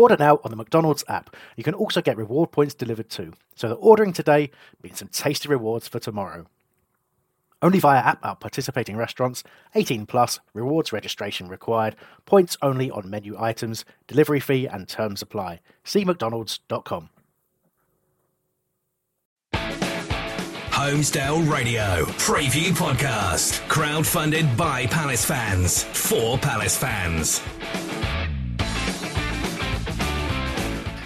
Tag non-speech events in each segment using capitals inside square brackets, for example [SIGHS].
Order now on the McDonald's app. You can also get reward points delivered too. So the ordering today means some tasty rewards for tomorrow. Only via app at participating restaurants. 18 plus. Rewards registration required. Points only on menu items. Delivery fee and terms apply. See mcdonalds.com. Holmesdale Radio Preview Podcast. Crowdfunded by Palace fans for Palace fans.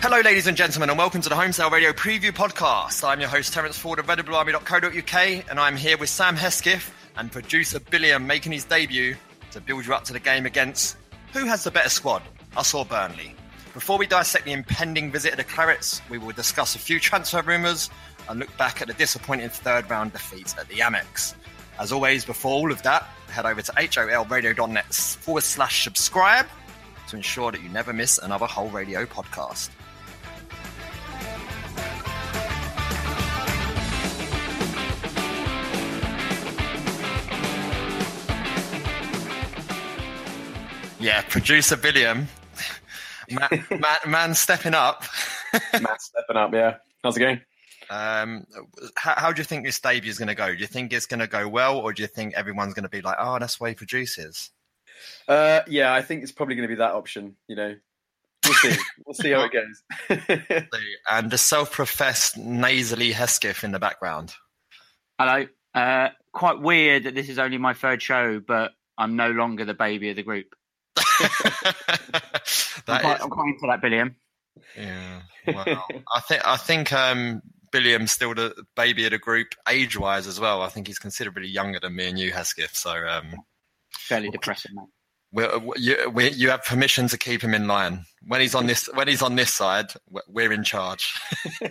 Hello, ladies and gentlemen, and welcome to the Holmesdale Radio Preview Podcast. I'm your host, Terence Ford of redbluearmy.co.uk, and I'm here with Sam Hesketh and producer Billiam making his debut to build you up to the game against who has the better squad, us or Burnley. Before we dissect the impending visit of the Clarets, we will discuss a few transfer rumours and look back at the disappointing third round defeat at the Amex. As always, before all of that, head over to holradio.net forward slash subscribe to ensure that you never miss another whole radio podcast. Yeah, producer Billiam, man, man, [LAUGHS] man stepping up. [LAUGHS] man stepping up, yeah. How's it going? Um, how, how, do you think this debut is going to go? Do you think it's going to go well, or do you think everyone's going to be like, "Oh, that's why he produces"? Uh, yeah, I think it's probably going to be that option. You know, we'll see. We'll see how it goes. [LAUGHS] and the self-professed nasally Hesketh in the background. Hello. Uh, quite weird that this is only my third show, but I'm no longer the baby of the group. [LAUGHS] I'm, quite, is... I'm quite into that, Billiam. Yeah. Well, I think I think um, Billiam's still the baby of the group age wise as well. I think he's considerably younger than me and you, Hesketh. So um, fairly depressing, mate. we you, we, you have permission to keep him in line when he's on this. When he's on this side, we're in charge. [LAUGHS]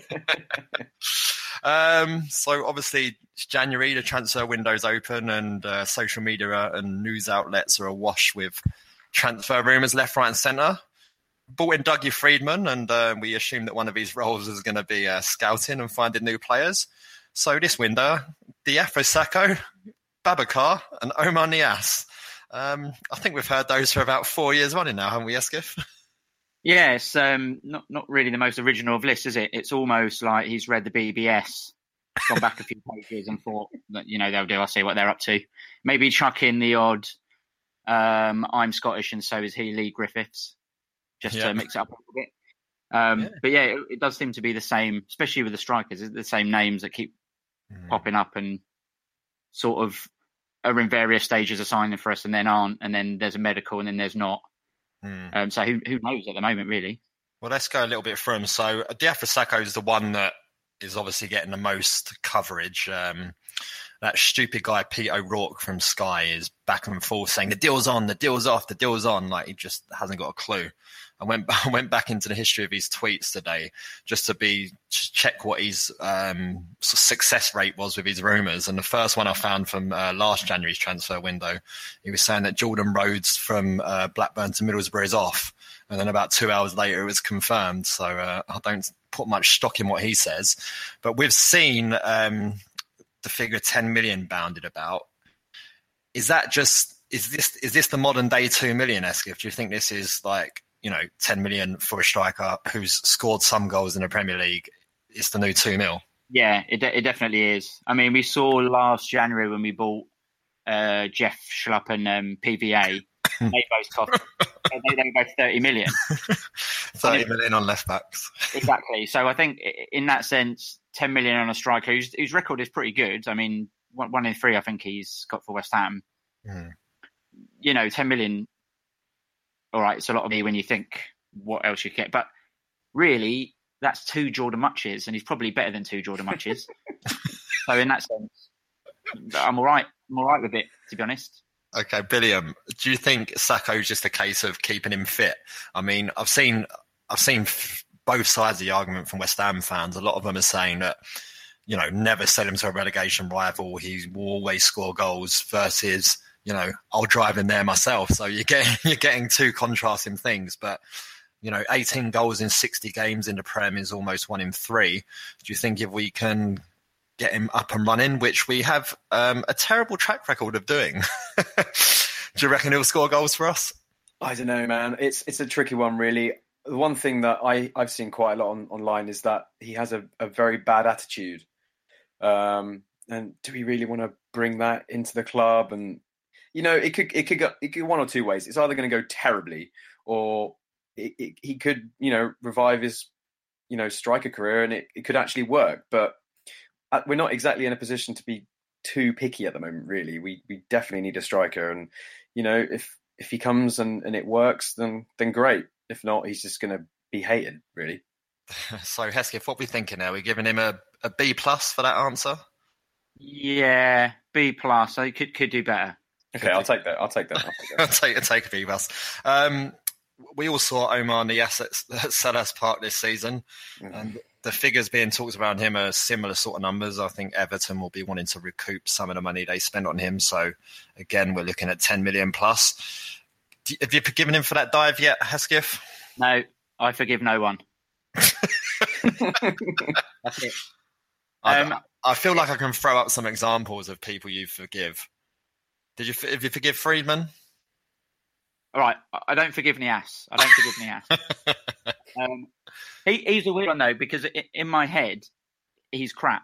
[LAUGHS] um, so obviously, it's January. The transfer window's open, and uh, social media and news outlets are awash with transfer rumours left, right, and centre. Brought in Dougie Freedman, and uh, we assume that one of his roles is going to be uh, scouting and finding new players. So this window, Diafra Sakho, Babacar, and Oumar Niasse. Um, I think we've heard those for about four years running now, haven't we, Hesketh? Yeah, it's um, not not really the most original of lists, is it? It's almost like he's read the BBS, gone back a few pages, and thought that you know they'll do. I'll see what they're up to. Maybe chuck in the odd um, I'm Scottish and so is he, Leigh Griffiths, just yeah. to mix it up a little bit. Um, yeah. But yeah, it, it, does seem to be the same, especially with the strikers, It's the same names that keep mm. popping up and sort of are in various stages of signing for us and then aren't, and then there's a medical and then there's not. Mm. Um, so who who knows at the moment, really? Well, let's go a little bit from. So Diafra is the one that is obviously getting the most coverage. Um, that stupid guy Pete O'Rourke from Sky is back and forth saying the deal's on, the deal's off, the deal's on. Like he just hasn't got a clue. I went [LAUGHS] I went back into the history of his tweets today just to be to check what his um, success rate was with his rumours. And the first one I found from uh, last January's transfer window, he was saying that Jordan Rhodes from uh, Blackburn to Middlesbrough is off. And then about two hours later, it was confirmed. So uh, I don't put much stock in what he says, but we've seen um, the figure 10 million bounded about. Is that just is this is this the modern day 2 million Hesketh? Do you think this is like, you know, 10 million for a striker who's scored some goals in the Premier League? It's the new 2 mil. Yeah, it de- it definitely is. I mean, we saw last January when we bought uh, Jeff Schlupp and um, PVA. [LAUGHS] they both cost they, they both thirty million. [LAUGHS] 30 million on left backs. [LAUGHS] Exactly. So I think in that sense, ten million on a striker whose, whose record is pretty good. I mean, one, one in three, I think he's got for West Ham. Hmm. You know, ten million. All right, it's a lot of money when you think what else you get, but really, that's two Jordan Mutches, and he's probably better than two Jordan Mutches. so in that sense, I'm all right. I'm all right with it, to be honest. Okay, Billiam, do you think Sakho's just a case of keeping him fit? I mean, I've seen I've seen both sides of the argument from West Ham fans. A lot of them are saying that you know never sell him to a relegation rival. He will always score goals. Versus you know I'll drive him there myself. So you're getting [LAUGHS] you're getting two contrasting things, but. You know, 18 goals in 60 games in the Prem is almost one in three. Do you think if we can get him up and running, which we have um, a terrible track record of doing. [LAUGHS] Do you reckon he'll score goals for us? I don't know, man. It's it's a tricky one, really. The one thing that I I've seen quite a lot on, online is that he has a, a very bad attitude. Um, and do we really want to bring that into the club? And you know, it could it could go it could one or two ways. It's either going to go terribly, or it, it, he could you know revive his you know striker career, and it, it could actually work. But we're not exactly in a position to be too picky at the moment. Really, we we definitely need a striker, and you know if if he comes and, and it works, then then great. If not, he's just going to be hated. Really. [LAUGHS] So, Hesketh, what are we thinking now? We're giving him a, a B plus for that answer? Yeah, B plus. I could could do better. Okay, I'll take that. I'll take that. I'll take that. [LAUGHS] take, take a B plus. Um, we all saw Oumar Niasse at Selhurst Park this season, and the figures being talked around him are similar sort of numbers. I think Everton will be wanting to recoup some of the money they spent on him. So, again, we're looking at 10 million plus. Do- Have you forgiven him for that dive yet, Hesketh? No, I forgive no one. [LAUGHS] That's it. I, Um, I feel like I can throw up some examples of people you forgive. Did you? If you forgive Freedman? All right, I- don't forgive Niasse. I don't forgive Niasse. [LAUGHS] um, he, he's a weird one though because in my head he's crap,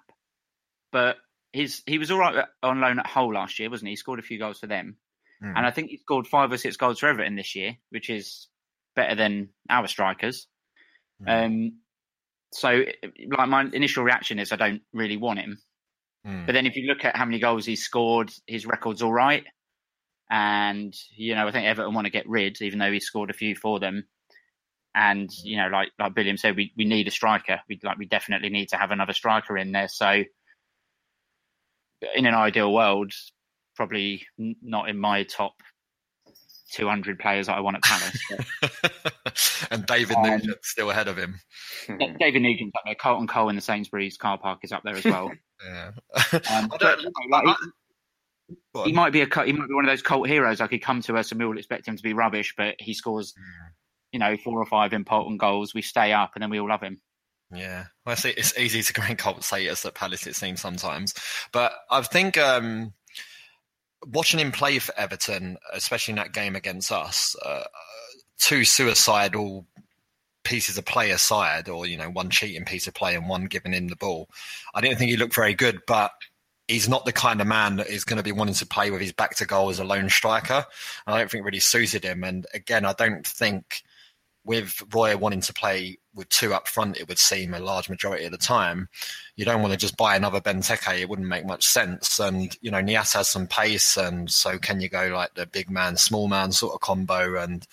but he's he was all right on loan at Hull last year, wasn't he? He scored a few goals for them, Hmm. and I think he scored five or six goals for Everton this year, which is better than our strikers. Hmm. Um, so, like my initial reaction is I don't really want him. Hmm. But then if you look at how many goals he's scored, his record's all right. And, you know, I think Everton want to get rid, even though he scored a few for them. And, you know, like like Billiam said, we, we need a striker. We like we definitely need to have another striker in there. So in an ideal world, probably not in my top 200 players that I want at Palace. [LAUGHS] And David Um, Nugent's still ahead of him. David Nugent's up there. Carlton Cole in the Sainsbury's car park is up there as well. [LAUGHS] Yeah. Um, [LAUGHS] I but, don't- you know, like, he- might be a he might be one of those cult heroes. Like he come to us and we all expect him to be rubbish, but he scores, you know, four or five important goals. We stay up and then we all love him. Yeah, well, it's, it's easy to [LAUGHS] gain cult status at Palace, it seems sometimes. But I think um, watching him play for Everton, especially in that game against us, uh, two suicidal pieces of play aside, or you know, one cheating piece of play and one giving him the ball, I didn't think he looked very good. But he's not the kind of man that is going to be wanting to play with his back to goal as a lone striker. I don't think really suited him. And again, I don't think with Roy wanting to play with two up front, it would seem a large majority of the time. You don't want to just buy another Benteke; it wouldn't make much sense. And you know, Niasse has some pace, and so can you go like the big man, small man sort of combo and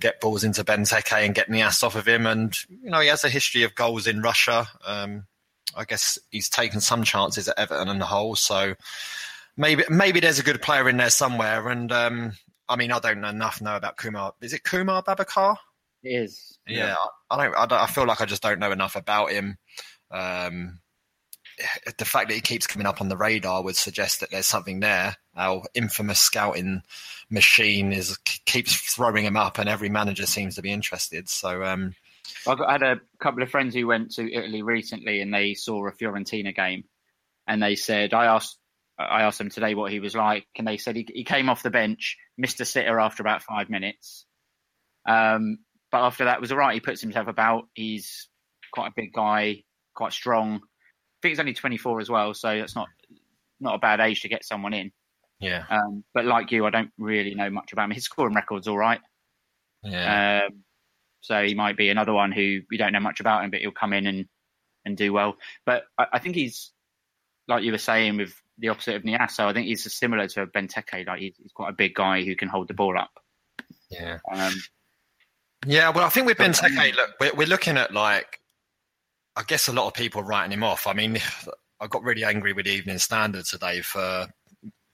get balls into Benteke and get Niasse off of him? And you know, he has a history of goals in Russia. Um, I guess he's taken some chances at Everton and the whole, so maybe maybe there's a good player in there somewhere. And um, I mean, I don't know enough know about Khouma. Is it Khouma Babacar? It is. Yeah, I don't, I don't. I feel like I just don't know enough about him. Um, the fact that he keeps coming up on the radar would suggest that there's something there. Our infamous scouting machine is keeps throwing him up, and every manager seems to be interested. So, um, I got- I had a couple of friends who went to Italy recently and they saw a Fiorentina game and they said, I asked, I asked them today what he was like and they said he, he came off the bench, missed a sitter after about five minutes. Um, but after that was all right. He puts himself about. He's quite a big guy, quite strong. I think he's only 24 as well, so that's not not a bad age to get someone in. Yeah. Um, but like you, I don't really know much about him. His scoring record's all right. Yeah. Um, so he might be another one who we don't know much about him, but he'll come in and, and do well. But I, I think he's, like you were saying, with the opposite of Niasso, I think he's similar to Benteke. Like he's, he's quite a big guy who can hold the ball up. yeah. Um, Yeah, well, I think with Benteke, look, we're, we're looking at like, I guess a lot of people writing him off. I mean, [SIGHS] I got really angry with the Evening Standard today for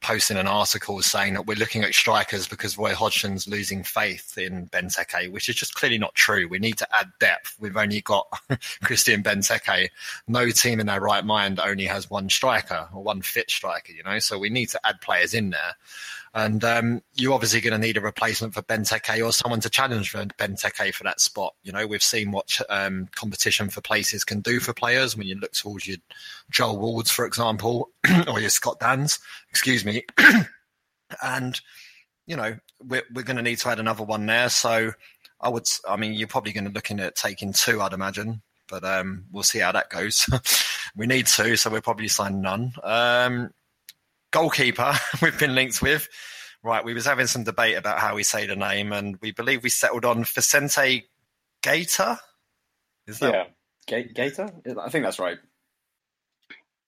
posting an article saying that we're looking at strikers because Roy Hodgson's losing faith in Benteke, which is just clearly not true. We need to add depth. We've only got [LAUGHS] Christian Benteke. No team in their right mind only has one striker or one fit striker, you know, so we need to add players in there. And um, you're obviously going to need a replacement for Benteke or someone to challenge for Benteke for that spot. You know, we've seen what um, competition for places can do for players when you look towards your Joel Wards, for example, [CLEARS THROAT] or your Scott Danns, excuse me. [CLEARS THROAT] and, you know, we're, we're going to need to add another one there. So I would, I mean, you're probably going to looking at taking two, I'd imagine. But um, we'll see how that goes. [LAUGHS] we need two, so we'll probably sign none. Um, goalkeeper [LAUGHS] we've been linked with. Right, we was having some debate about how we say the name, and we believe we settled on Vicente Gator. Is that Yeah, Ga- Gator. I think that's right.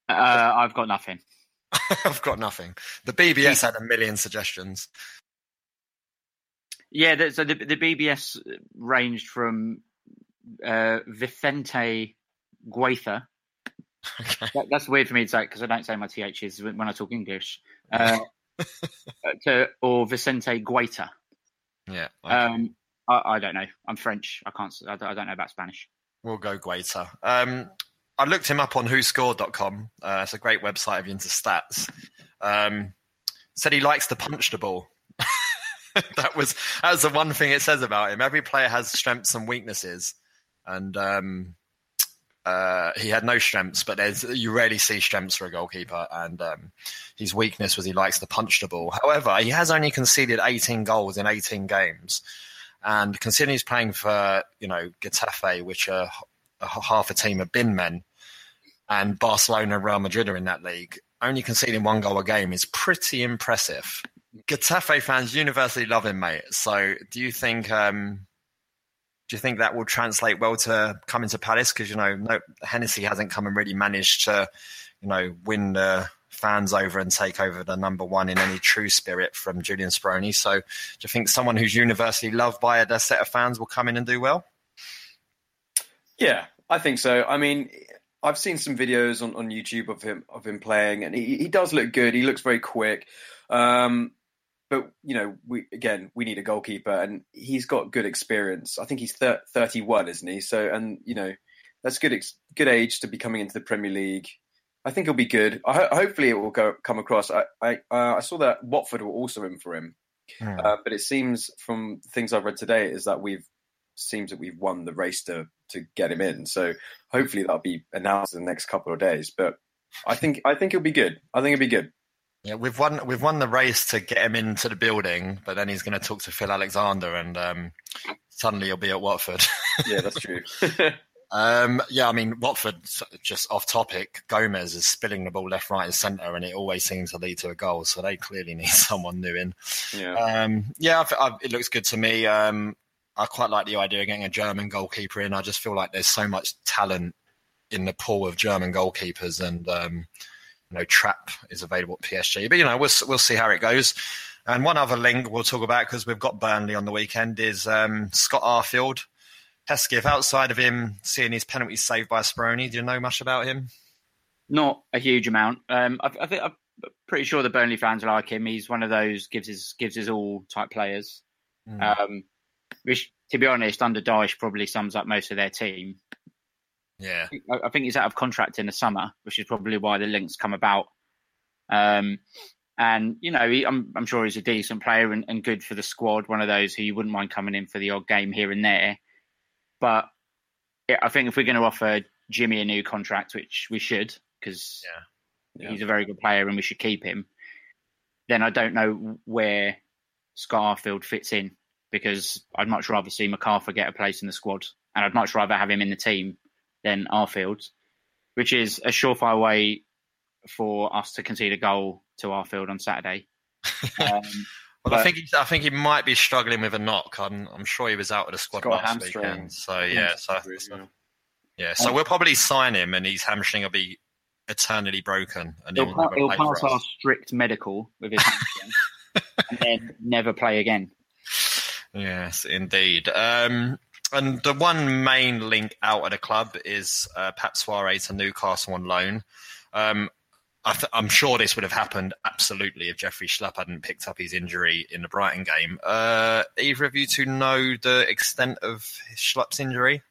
uh, I've got nothing. [LAUGHS] I've got nothing. The BBS had a million suggestions. Yeah, the, so the, the BBS ranged from uh, Vicente Guaitha. That, that's weird for me to say because I don't say my THs when I talk English. [LAUGHS] Uh, to, or Vicente Guaita. Yeah, Um, I, I don't know. I'm French. I can't. I don't I don't know about Spanish. we'll go Guaita. Um, I looked him up on WhoScored.com. Uh, it's a great website if you're into stats. Um, said he likes to punch the ball. [LAUGHS] that was that was the one thing it says about him. Every player has strengths and weaknesses, and um, uh, he had no strengths. But there's you rarely see strengths for a goalkeeper, and um, his weakness was he likes to punch the ball. However, he has only conceded 18 goals in 18 games, and considering he's playing for you know Getafe, which are half a team of bin men, and Barcelona and Real Madrid are in that league, only conceding one goal a game is pretty impressive. Getafe fans universally love him, mate. So, do you think um, do you think that will translate well to coming to Palace? Because you know, no, Hennessy hasn't come and really managed to, you know, win the fans over and take over the number one in any true spirit from Julian Speroni. So, do you think someone who's universally loved by a set of fans will come in and do well? Yeah, I think so. I mean, I've seen some videos on, on YouTube of him of him playing, and he, he does look good. He looks very quick. Um, but you know, we again we need a goalkeeper, and he's got good experience. I think he's thir- 31, isn't he? So, and you know, that's good ex- good age to be coming into the Premier League. I think he'll be good. I ho- hopefully, it will go come across. I I, uh, I saw that Watford were also in for him, uh, but it seems from things I've read today is that we've seems that we've won the race to to get him in. So hopefully that'll be announced in the next couple of days. But I think I think he'll be good. I think he'll be good. Yeah, we've won we've won the race to get him into the building, but then he's going to talk to Phil Alexander, and um, suddenly he'll be at Watford. Yeah, that's true. [LAUGHS] um, yeah, I mean Watford. Just off topic, Gomes is spilling the ball left, right, and centre, and it always seems to lead to a goal. So they clearly [LAUGHS] need someone new in. yeah. Um, yeah, I, I, it looks good to me. Um, I quite like the idea of getting a German goalkeeper in. I just feel like there's so much talent in the pool of German goalkeepers, and um, know, Trapp is available at PSG. But you know, we'll we'll see how it goes. And one other link we'll talk about because we've got Burnley on the weekend is um, Scott Arfield. Hesketh, outside of him seeing his penalty saved by Speroni, do you know much about him? Not a huge amount. Um, I, I think I'm pretty sure the Burnley fans like him. He's one of those gives his gives his all type players. Um, which, to be honest, under Dyche probably sums up most of their team. Yeah, I, I think he's out of contract in the summer, which is probably why the links come about. Um, and you know, he, I'm I'm sure he's a decent player and, and good for the squad. One of those who you wouldn't mind coming in for the odd game here and there. But yeah, I think if we're going to offer Jimmy a new contract, which we should, because Yeah. he's a very good player and we should keep him, then I don't know where Scarfield fits in because I'd much rather see McArthur get a place in the squad and I'd much rather have him in the team than Arfield. which is a surefire way for us to concede a goal to Arfield on Saturday. [LAUGHS] Um, Well, I think he, I think he might be struggling with a knock. I'm, I'm sure he was out of the squad last weekend. So yeah, so, Yeah. yeah, so we'll probably sign him, and his hamstring will be eternally broken, and he'll, he'll pa- he'll pass our strict medical with his hamstring [LAUGHS] and then never play again. Yes, indeed. Um, and the one main link out of the club is uh, Pape Souaré to Newcastle on loan. Um, I th- I'm sure this would have happened absolutely if Jeffrey Schlupp hadn't picked up his injury in the Brighton game. Uh, either of you two know the extent of Schlupp's injury?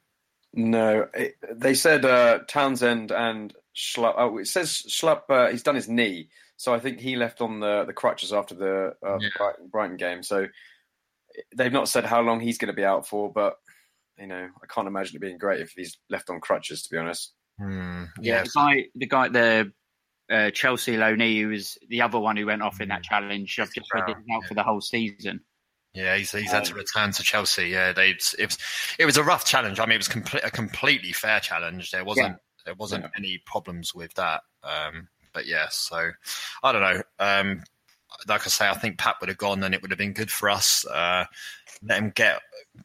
No, it, they said uh, Townsend and Schlupp. Oh, it says Schlupp. Uh, he's done his knee, so I think he left on the the crutches after the uh, Yeah. Brighton, Brighton game. So they've not said how long he's going to be out for, but you know, I can't imagine it being great if he's left on crutches. To be honest, Hmm, Yeah, yeah, the guy, the guy, the uh, Chelsea loanee, who was the other one who went off in that challenge. I've just read that he's out for the whole season. Yeah, he's, he's had to Um, return to Chelsea. Yeah, they it was it was a rough challenge. I mean, it was complete, a completely fair challenge. There wasn't there wasn't Yeah. any problems with that. Um, but yeah, so I don't know. Um, like I say, I think Pape would have gone, and it would have been good for us. Uh, let him get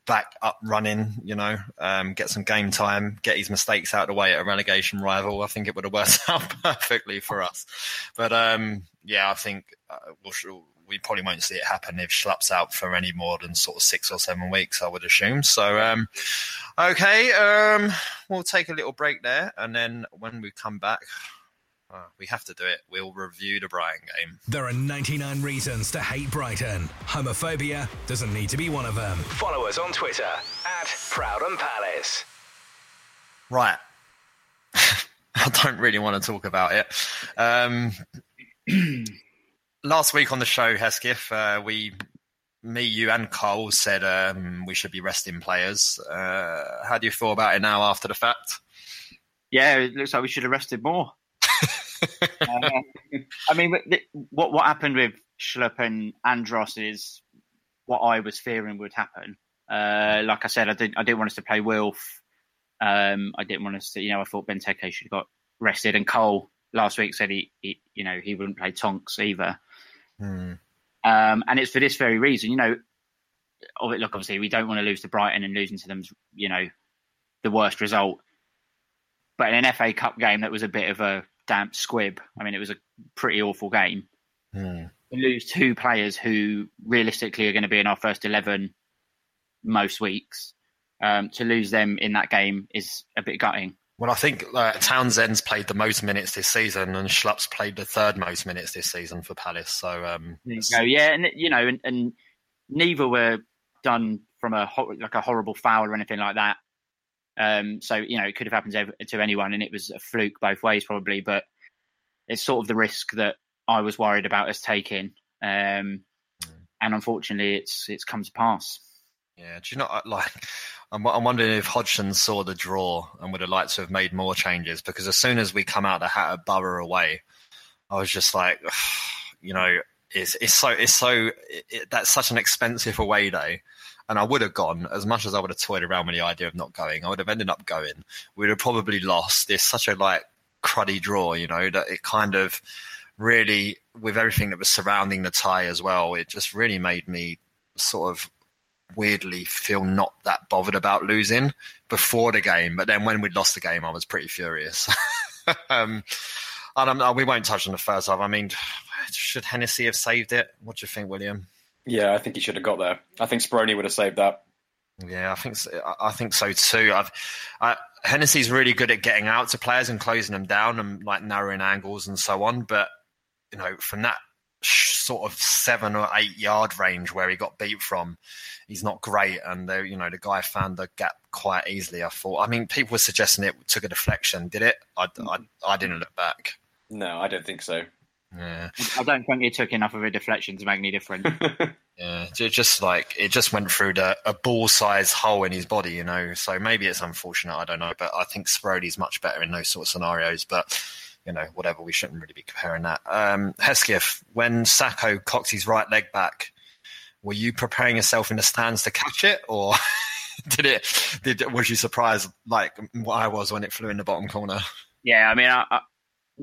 back up running. You know, um, get some game time, get his mistakes out of the way at a relegation rival. I think it would have worked [LAUGHS] out perfectly for us. But um, yeah, I think uh, we'll, we probably won't see it happen if Schlupp's out for any more than sort of six or seven weeks, I would assume. So, um, okay, um, we'll take a little break there, and then when we come back, uh, we have to do it. We'll review the Brighton game. There are 99 reasons to hate Brighton. Homophobia doesn't need to be one of them. Follow us on Twitter at Proud and Palace. Right. [LAUGHS] I don't really want to talk about it. Um, [CLEARS THROAT] last week on the show, Hesketh, uh, we, me, you, and Cole said um, we should be resting players. Uh, how do you feel about it now after the fact? Yeah, it looks like we should have rested more. Uh, [LAUGHS] I mean, what what happened with Schlupp and Andros is what I was fearing would happen. Uh, like I said, I didn't I didn't want us to play Wilf. Um, I didn't want us to, you know, I thought Benteke should have got rested, and Cole last week said he, he you know, he wouldn't play Tonks either. Hmm. Um, and it's for this very reason, you know. Look, obviously, we don't want to lose to Brighton, and losing to them's, you know, the worst result. But in an FA Cup game, that was a bit of a damp squib. I mean, it was a pretty awful game. Hmm. We lose two players who realistically are going to be in our first eleven most weeks. Um, to lose them in that game is a bit gutting. Well, I think uh, Townsend's played the most minutes this season, and Schlupp's played the third most minutes this season for Palace. So, um, go. Yeah, and you know, and, and neither were done from a like a horrible foul or anything like that. Um, so you know, it could have happened to, ev- to anyone, and it was a fluke both ways probably. But it's sort of the risk that I was worried about us taking, um, and unfortunately, it's it's come to pass. Yeah, do you know, like, I'm, I'm wondering if Hodgson saw the draw and would have liked to have made more changes because as soon as we come out the hat at Borough away, I was just like, [SIGHS] you know, it's it's so it's so it, it, that's such an expensive away day, and I would have gone as much as I would have toyed around with the idea of not going. I would have ended up going. We'd have probably lost. It's such a like cruddy draw, you know, that it kind of really with everything that was surrounding the tie as well. It just really made me sort of weirdly feel not that bothered about losing before the game, but then when we'd lost the game, I was pretty furious. [LAUGHS] um. We won't touch on the first half. I mean, [SIGHS] should Hennessy have saved it? What do you think, William? Yeah, I think he should have got there. I think Sprony would have saved that. Yeah, I think so, I- I think so too. I've, I, Hennessy's really good at getting out to players and closing them down and like narrowing angles and so on. But you know, from that sh- sort of seven or eight yard range where he got beat from, he's not great. And the, you know, the guy found the gap quite easily. I thought. I mean, people were suggesting it took a deflection. Did it? I, I, I didn't look back. No, I don't think so. Yeah. I don't think it took enough of a deflection to make any difference. [LAUGHS] Yeah, it just like it just went through the, a ball-sized hole in his body, you know. So maybe it's unfortunate, I don't know. But I think Sprody's much better in those sort of scenarios. But you know, whatever, we shouldn't really be comparing that. Um, Hesketh, when Sako cocked his right leg back, were you preparing yourself in the stands to catch it, or [LAUGHS] did it? Did was you surprised like what I was when it flew in the bottom corner? Yeah, I mean, I, I,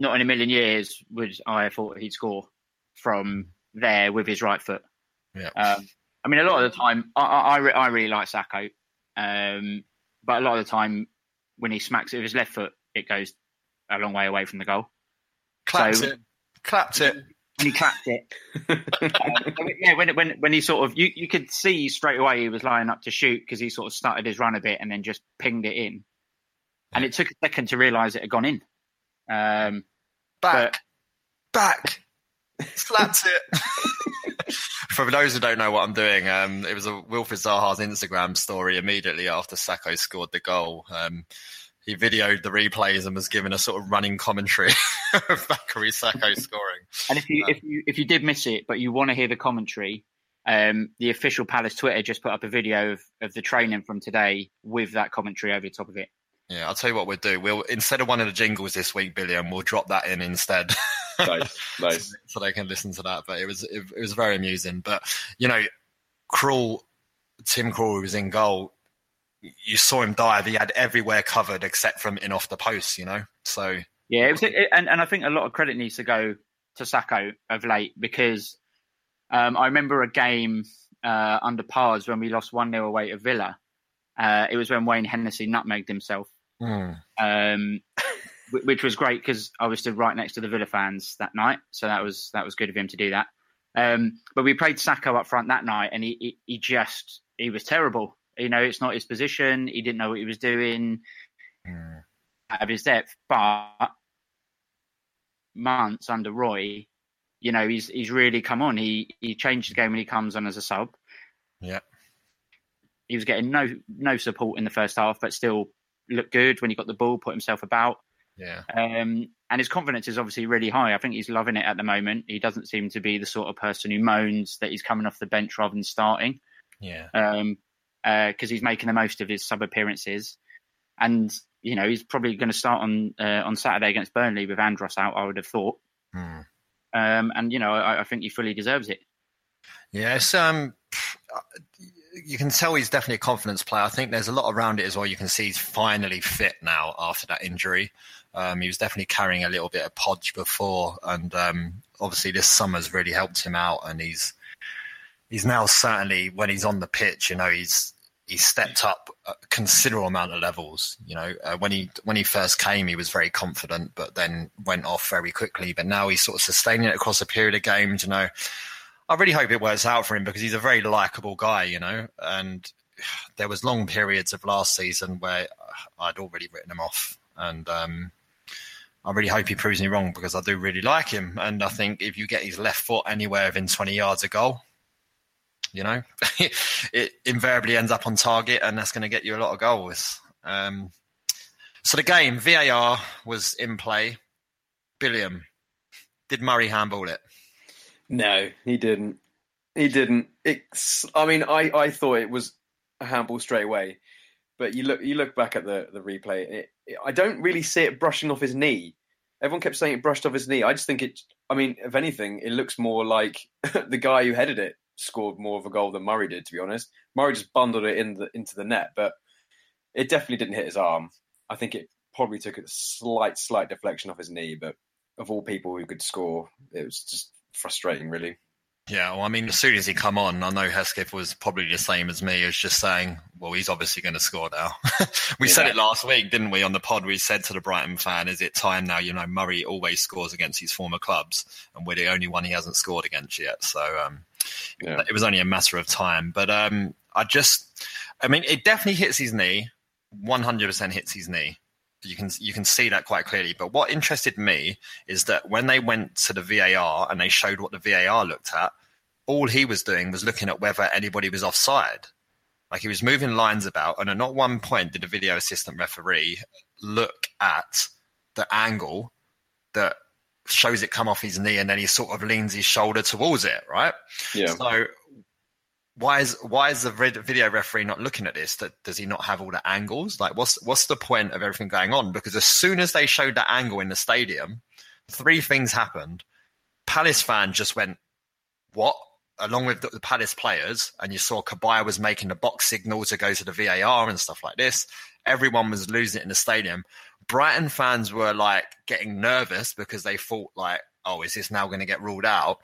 not in a million years would I have thought he'd score from there with his right foot. Yeah. Um, I mean, a lot of the time, I I, I, I really like Sako, um, but a lot of the time when he smacks it with his left foot, it goes a long way away from the goal. Clapped So- it. Clapped it. When he clapped it, [LAUGHS] um, yeah, when when when he sort of you you could see straight away he was lining up to shoot because he sort of started his run a bit and then just pinged it in, and it took a second to realise it had gone in. Um, Back. Back. Slapped it. [LAUGHS] For those who don't know what I'm doing, um, it was a Wilfred Zaha's Instagram story immediately after Sako scored the goal. Um, he videoed the replays and was given a sort of running commentary [LAUGHS] of Bakary Sako scoring. And if you if you if you did miss it, but you want to hear the commentary, um, the official Palace Twitter just put up a video of, of the training from today with that commentary over the top of it. Yeah, I'll tell you what we'll do. We'll instead of one of the jingles this week, Billiam, we'll drop that in instead. [LAUGHS] nice, [LAUGHS] nice. so they can listen to that. But it was it, it was very amusing. But you know, Krul, Tim Krul was in goal. You saw him dive. He had everywhere covered except from in off the post. You know, so Yeah, it was, it, and and I think a lot of credit needs to go to Sako of late because um, I remember a game uh, under pars when we lost one 0 away to Villa. Uh, it was when Wayne Hennessy nutmegged himself, um, [LAUGHS] which was great because I was stood right next to the Villa fans that night, so that was that was good of him to do that. Um, but we played Sako up front that night, and he, he he just he was terrible. You know, it's not his position. He didn't know what he was doing out of his depth. But months under Roy, you know, he's he's really come on. He he changed the game when he comes on as a sub. yeah. He was getting no no support in the first half, but still looked good when he got the ball, put himself about. Yeah. Um, and his confidence is obviously really high. I think he's loving it at the moment. He doesn't seem to be the sort of person who moans that he's coming off the bench rather than starting. Yeah. Um, because he's making the most of his sub appearances, and you know he's probably going to start on uh, on Saturday against Burnley with Andros out. I would have thought. Hmm. Um, and you know I, I think he fully deserves it. Yeah, it's, um, you can tell he's definitely a confidence player. I think there's a lot around it as well. You can see he's finally fit now after that injury. Um, he was definitely carrying a little bit of podge before, and um, obviously this summer's really helped him out. And he's he's now certainly when he's on the pitch, you know, he's he's stepped up a considerable amount of levels. You know, uh, when he when he first came, he was very confident, but then went off very quickly. But now he's sort of sustaining it across a period of games. You know, I really hope it works out for him because he's a very likable guy. You know, and there was long periods of last season where I'd already written him off, and um, I really hope he proves me wrong because I do really like him. And I think if you get his left foot anywhere within 20 yards of goal, you know, [LAUGHS] it invariably ends up on target, and that's going to get you a lot of goals. Um, so the game, VAR was in play. Billiam, did Murray handball it? No, he didn't. He didn't. It's. I mean, I, I thought it was a handball straight away, but you look you look back at the the replay. It, it, I don't really see it brushing off his knee. Everyone kept saying it brushed off his knee. I just think it. I mean, if anything, it looks more like [LAUGHS] the guy who headed it scored more of a goal than Murray did. To be honest, Murray just bundled it in the into the net, but it definitely didn't hit his arm. I think it probably took a slight slight deflection off his knee, but of all people who could score, it was just frustrating, really. Yeah, well, I mean, as soon as he come on, I know Hesketh was probably the same as me, as just saying, well, he's obviously going to score now. [LAUGHS] we said it last week, didn't we, on the pod? We said to the Brighton fan, is it time now? You know, Murray always scores against his former clubs, and we're the only one he hasn't scored against yet. So um, Yeah. it was only a matter of time. But um, I just, I mean, it definitely hits his knee, 100% hits his knee. You can you can see that quite clearly. But what interested me is that when they went to the VAR and they showed what the VAR looked at, all he was doing was looking at whether anybody was offside. Like he was moving lines about, and at not one point did the video assistant referee look at the angle that shows it come off his knee, and then he sort of leans his shoulder towards it, right? Yeah. So why is why is the vid- video referee not looking at this? That does he not have all the angles? Like, what's what's the point of everything going on? Because as soon as they showed that angle in the stadium, three things happened. Palace fan just went, "What?" Along with the, the Palace players, and you saw Cabaye was making the box signal to go to the VAR and stuff like this. Everyone was losing it in the stadium. Brighton fans were like getting nervous because they thought like, oh, is this now going to get ruled out?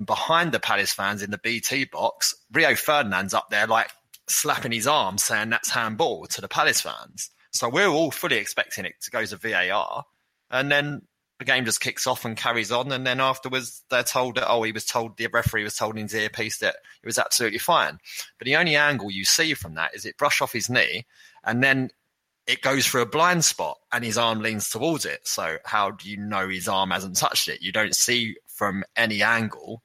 And behind the Palace fans in the BT box, Rio Ferdinand's up there like slapping his arm saying that's handball to the Palace fans. So we're all fully expecting it to go to VAR. And then the game just kicks off and carries on. And then afterwards, they're told that, oh, he was told, the referee was told in his earpiece that it was absolutely fine. But the only angle you see from that is it brush off his knee and then it goes through a blind spot and his arm leans towards it. So how do you know his arm hasn't touched it? You don't see from any angle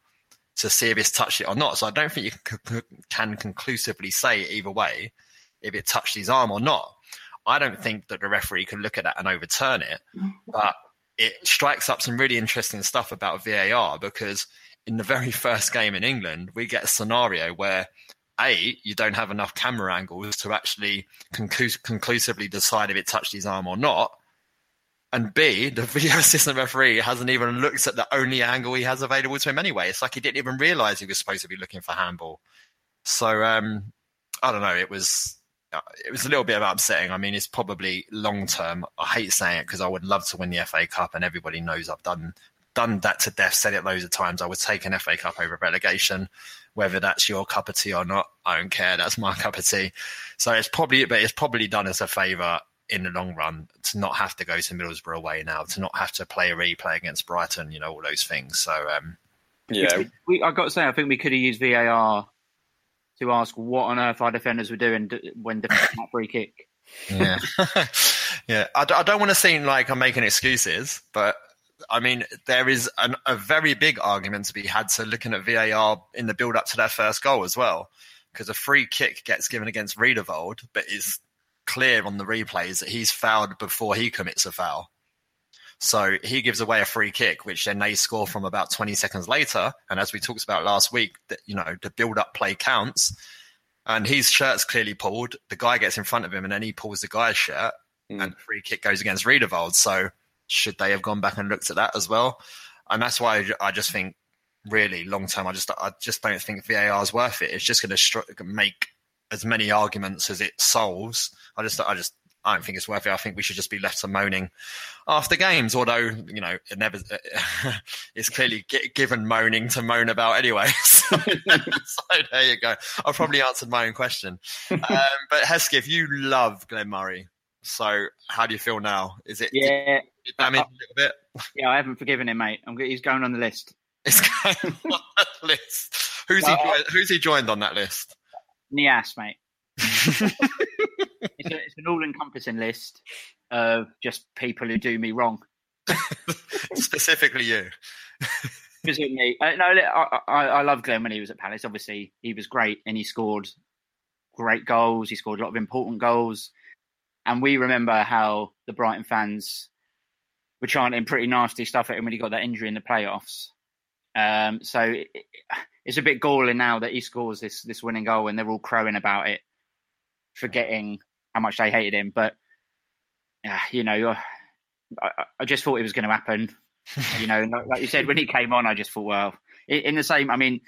to see if it's touched it or not. So I don't think you can conclusively say either way if it touched his arm or not. I don't think that the referee can look at that and overturn it, mm-hmm. but it strikes up some really interesting stuff about VAR because in the very first game in England, we get a scenario where a, you don't have enough camera angles to actually conclus- conclusively decide if it touched his arm or not. And B, the video [LAUGHS] assistant referee hasn't even looked at the only angle he has available to him anyway. It's like he didn't even realize he was supposed to be looking for handball. So um, I don't know. It was uh, it was a little bit of upsetting. I mean, it's probably long term. I hate saying it because I would love to win the FA Cup, and everybody knows I've done done that to death. Said it loads of times. I would take an FA Cup over relegation whether that's your cup of tea or not, I don't care. That's my [LAUGHS] cup of tea. So it's probably, but it's probably done us a favour in the long run to not have to go to Middlesbrough away now, to not have to play a replay against Brighton, you know, all those things. So, um, yeah, we, I got to say, I think we could have used VAR to ask what on earth our defenders were doing when defending [LAUGHS] that free kick. Yeah, [LAUGHS] yeah. I, I don't want to seem like I'm making excuses, but I mean, there is an, a very big argument to be had to looking at VAR in the build up to their first goal as well, because a free kick gets given against Riedewald, but it's clear on the replays that he's fouled before he commits a foul. So he gives away a free kick, which then they score from about 20 seconds later. And as we talked about last week, that you know the build up play counts. And his shirt's clearly pulled. The guy gets in front of him, and then he pulls the guy's shirt, mm. and the free kick goes against Riedewald. So should they have gone back and looked at that as well? And that's why I just think, really, long term, I just I just don't think VAR is worth it. It's just going to str- make as many arguments as it solves. I just I just I don't think it's worth it. I think we should just be left to moaning after games. Although you know, it never [LAUGHS] it's clearly given moaning to moan about anyway. [LAUGHS] so, so, there you go. I've probably answered my own question. Um, but Hesketh, you love Glenn Murray. So how do you feel now? Is it yeah? damaged a little bit? Yeah, I haven't forgiven him, mate. I'm, he's going on the list. He's [LAUGHS] going on the list. Who's well, he? Who's he joined on that list? Niasse, mate. it's, a, it's an all-encompassing list of just people who do me wrong. [LAUGHS] Specifically, you. Specifically. Uh, no, I, I, I love Glenn when he was at Palace. Obviously, he was great and he scored great goals. He scored a lot of important goals. And we remember how the Brighton fans were chanting pretty nasty stuff at him when he got that injury in the playoffs. Um, so it, it's a bit galling now that he scores this this winning goal and they're all crowing about it, forgetting how much they hated him. But uh, you know, I, I, just thought it was going to happen. [LAUGHS] you know, like you said, when he came on, I just thought, well, in the same. I mean,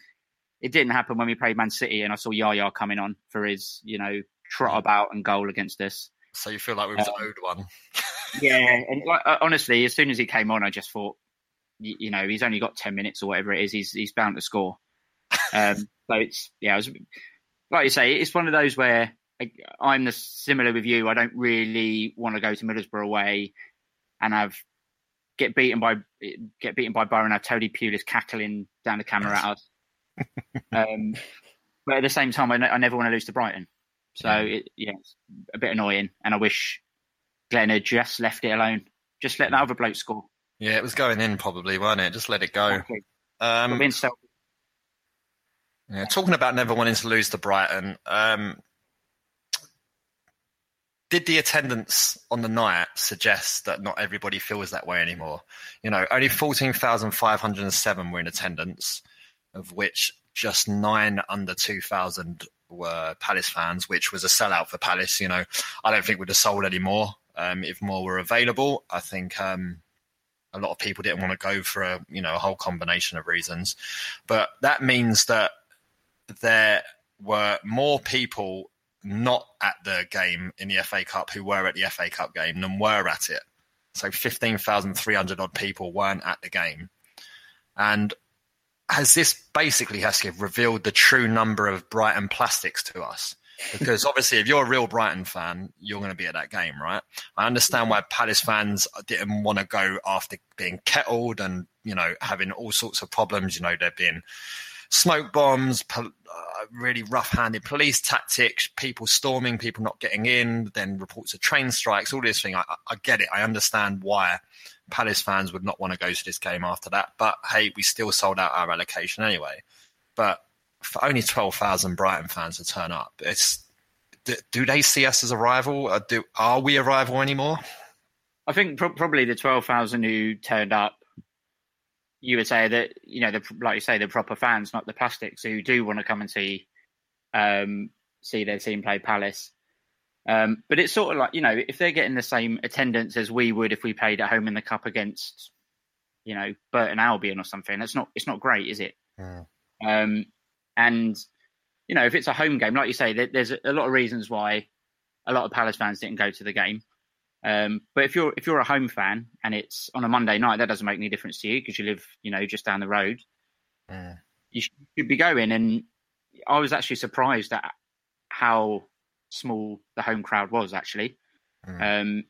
it didn't happen when we played Man City, and I saw Yaya coming on for his, you know, trot about and goal against us. So you feel like we was um, owed one. [LAUGHS] yeah, and like, uh, honestly, as soon as he came on, I just thought, you, know, he's only got ten minutes or whatever it is. He's he's bound to score. Um, [LAUGHS] so it's yeah, it was, like you say, it's one of those where I, am the similar with you. I don't really want to go to Middlesbrough away and have get beaten by get beaten by Byron. Have Tony Pulis cackling down the camera at us. [LAUGHS] um, but at the same time, I, I never want to lose to Brighton. So it, yeah, it's a bit annoying, and I wish Glenn had just left it alone. Just let that other bloke score. Yeah, it was going in probably, wasn't it? Just let it go. Um, yeah, talking about never wanting to lose to Brighton. Um, did the attendance on the night suggest that not everybody feels that way anymore? You know, only 14,507 were in attendance, of which just nine under 2,000 were Palace fans, which was a sellout for Palace. You know, I don't think we'd have sold any more um, if more were available. I think um, a lot of people didn't want to go for a you know a whole combination of reasons, but that means that there were more people not at the game in the FA Cup who were at the FA Cup game than were at it. So 15,300 odd people weren't at the game. And has this basically, Hesketh, revealed the true number of Brighton plastics to us? Because obviously, if you're a real Brighton fan, you're going to be at that game, right? I understand why Palace fans didn't want to go after being kettled and, you know, having all sorts of problems. You know, there being smoke bombs, pol- uh, really rough-handed police tactics, people storming, people not getting in, then reports of train strikes, all this thing. I, I get it. I understand why Palace fans would not want to go to this game after that. But hey, we still sold out our allocation anyway. But only twelve thousand Brighton fans to turn up, it's do, do they see us as a rival? Or do are we a rival anymore? I think pro- probably the twelve thousand who turned up, you would say that you know, the, like you say, the proper fans, not the plastics, who do want to come and see um, see their team play Palace. Um, but it's sort of like you know, if they're getting the same attendance as we would if we played at home in the cup against, you know, Burton Albion or something, it's not it's not great, is it? Um, and you know, if it's a home game, like you say, there's a lot of reasons why a lot of Palace fans didn't go to the game. Um, but if you're if you're a home fan and it's on a Monday night, that doesn't make any difference to you because you live, you know, just down the road. You should be going. And I was actually surprised at how small the home crowd was. Actually, um,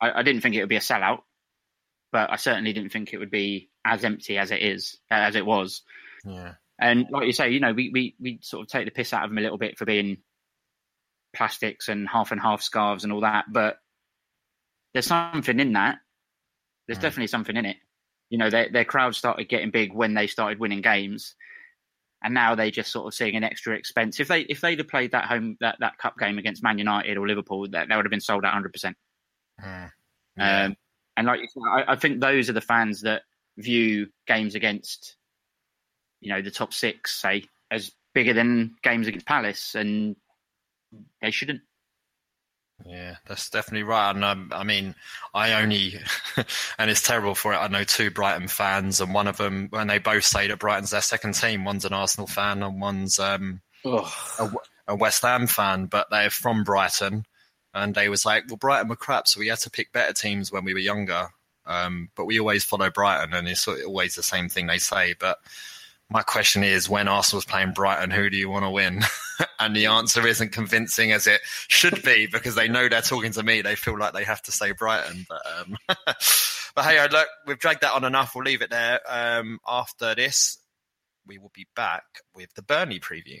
I, I didn't think it would be a sellout, but I certainly didn't think it would be as empty as it is as it was. Yeah. And like you say, you know, we, we, we sort of take the piss out of them a little bit for being plastics and half and half scarves and all that, but there's something in that. There's definitely something in it. You know, their their crowd started getting big when they started winning games, and now they just sort of seeing an extra expense. If they if they'd have played that home that, that cup game against Man United or Liverpool, that, that would have been sold out 100. percent Um, and like you said, I, I think those are the fans that view games against, you know, the top six, say, as bigger than games against Palace, and they shouldn't. Yeah, that's definitely right. And um, I mean, I only, [LAUGHS] and it's terrible for it. I know two Brighton fans, and one of them, when they both say that Brighton's their second team, one's an Arsenal fan and one's um, a, a West Ham fan, but they're from Brighton. And they was like, well, Brighton were crap, so we had to pick better teams when we were younger. Um, but we always follow Brighton, and it's always the same thing they say. But my question is, when Arsenal's playing Brighton, who do you want to win? [LAUGHS] and the answer isn't convincing as it should be because they know they're talking to me. They feel like they have to say Brighton. But, um, [LAUGHS] but hey, look, we've dragged that on enough. We'll leave it there. Um, after this, we will be back with the Burnley preview.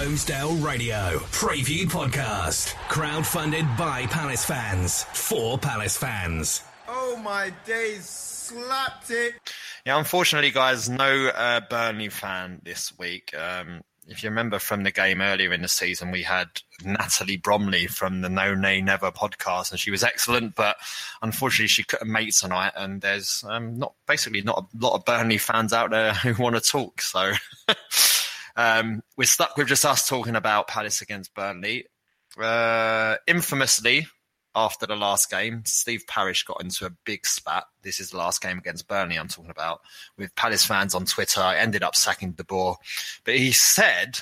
Holmesdale Radio Preview Podcast. Crowdfunded by Palace fans for Palace fans. Oh my days, slapped it. Yeah, unfortunately, guys, no uh, Burnley fan this week. Um, if you remember from the game earlier in the season, we had Natalie Bromley from the No Nay Never podcast, and she was excellent. But unfortunately, she couldn't make tonight. And there's um, not basically not a lot of Burnley fans out there [LAUGHS] who want to talk. So [LAUGHS] um, we're stuck with just us talking about Palace against Burnley. Uh, infamously, after the last game, Steve Parish got into a big spat. This is the last game against Burnley I'm talking about with Palace fans on Twitter. I ended up sacking De Boer. But he said